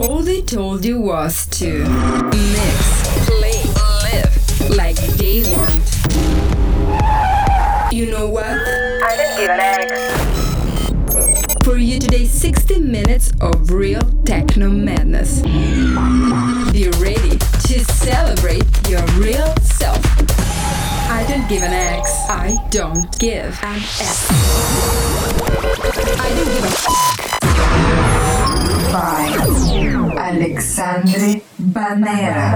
All they told you was to mix, play, live like they want. You know what? I didn't give an X. For you today, 60 minutes of real techno madness. Be ready to celebrate your real self. I don't give an X. I don't give an X. I don't give a by Alexandre Banera.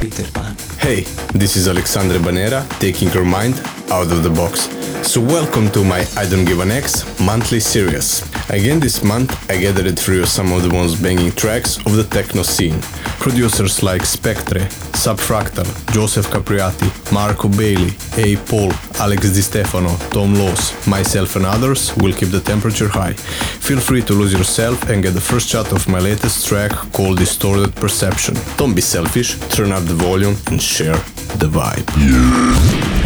Peter Pan. Hey, this is Alexandre Banera taking your mind out of the box. So, welcome to my I Don't Give an X monthly series. Again, this month I gathered for you some of the most banging tracks of the techno scene. Producers like Spectre, Subfractal, Joseph Capriati, Marco Bailey, A. Paul, Alex Di Stefano, Tom Loss, myself, and others will keep the temperature high. Feel free to lose yourself and get the first shot of my latest track called Distorted Perception. Don't be selfish, turn up the volume, and share the vibe. You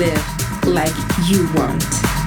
live like you want.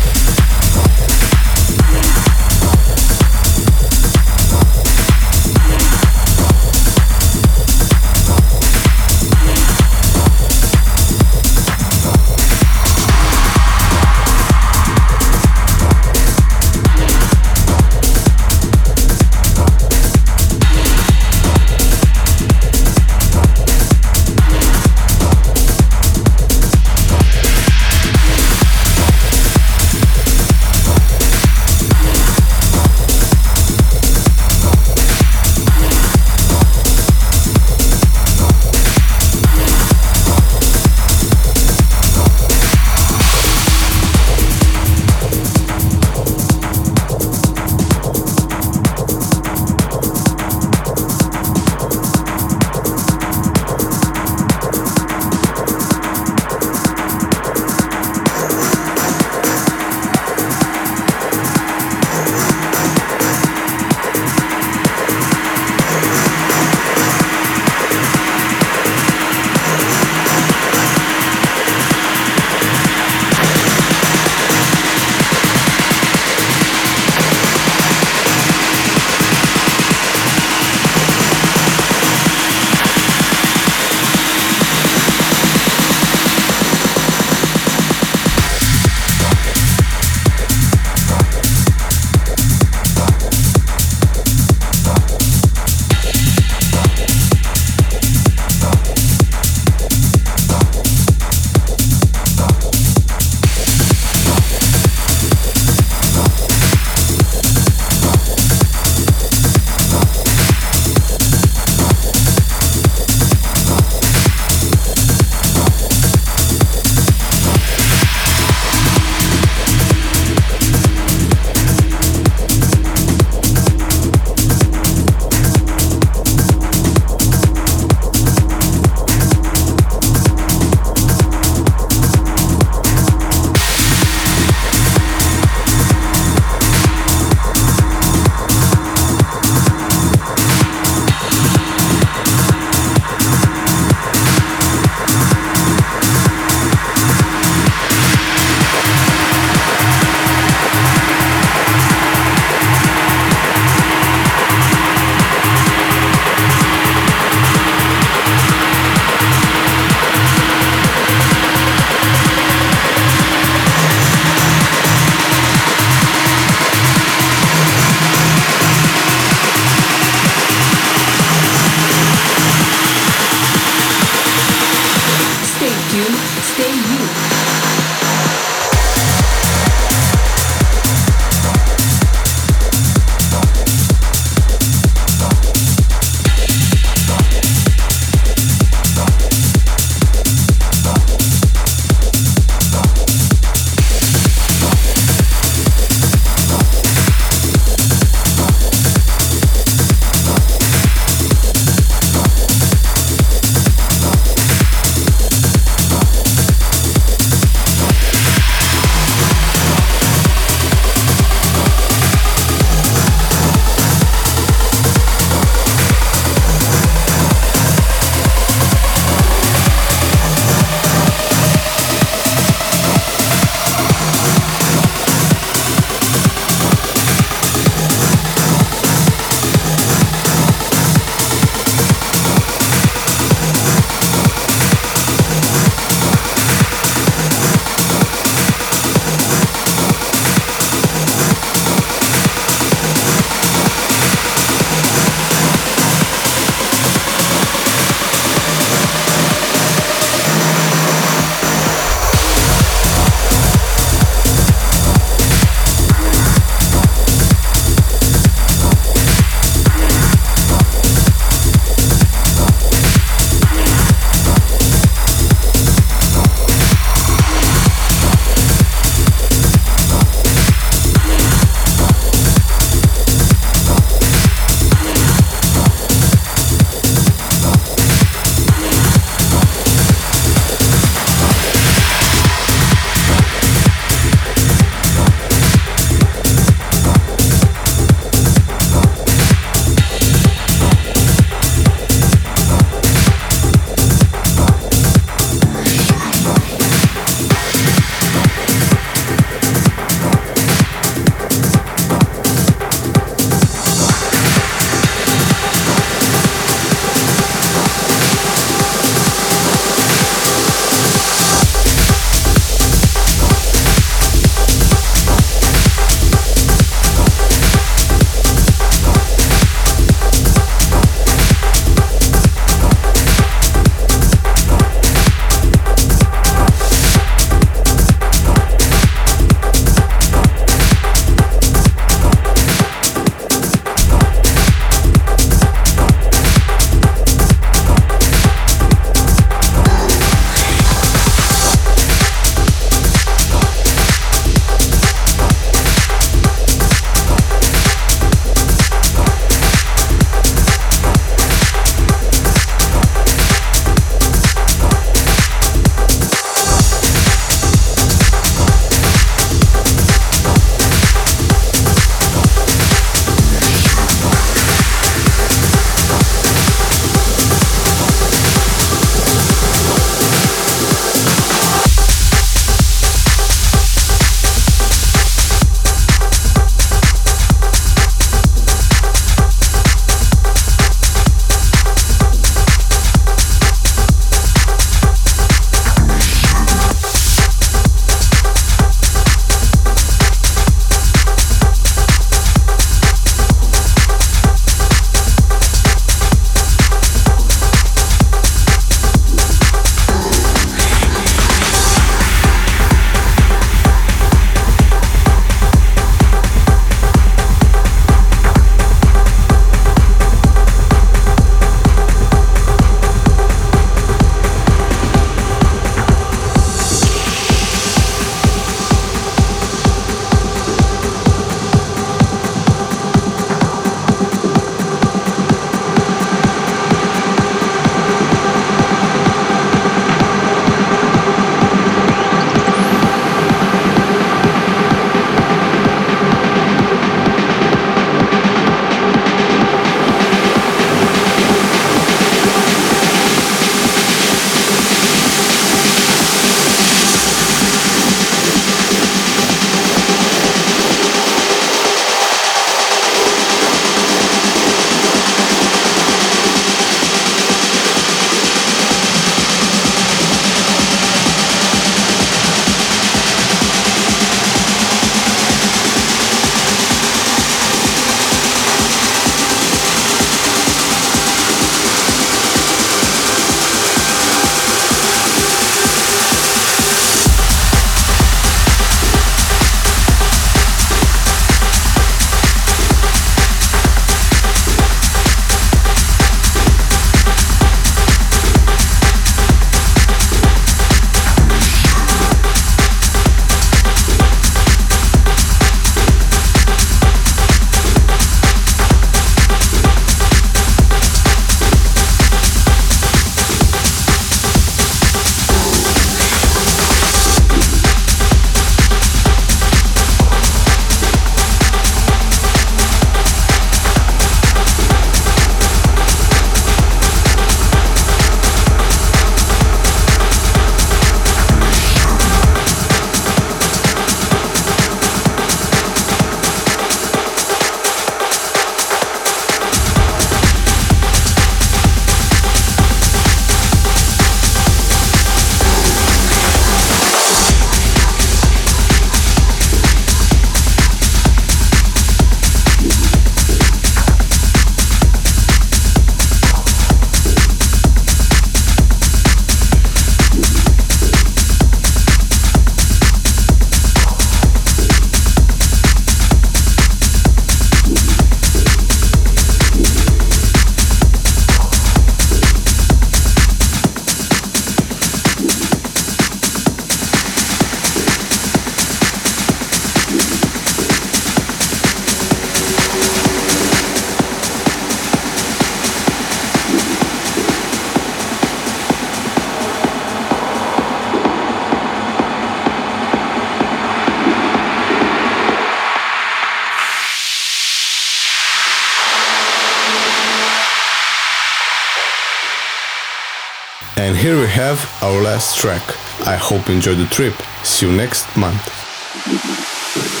Track. I hope you enjoy the trip. See you next month.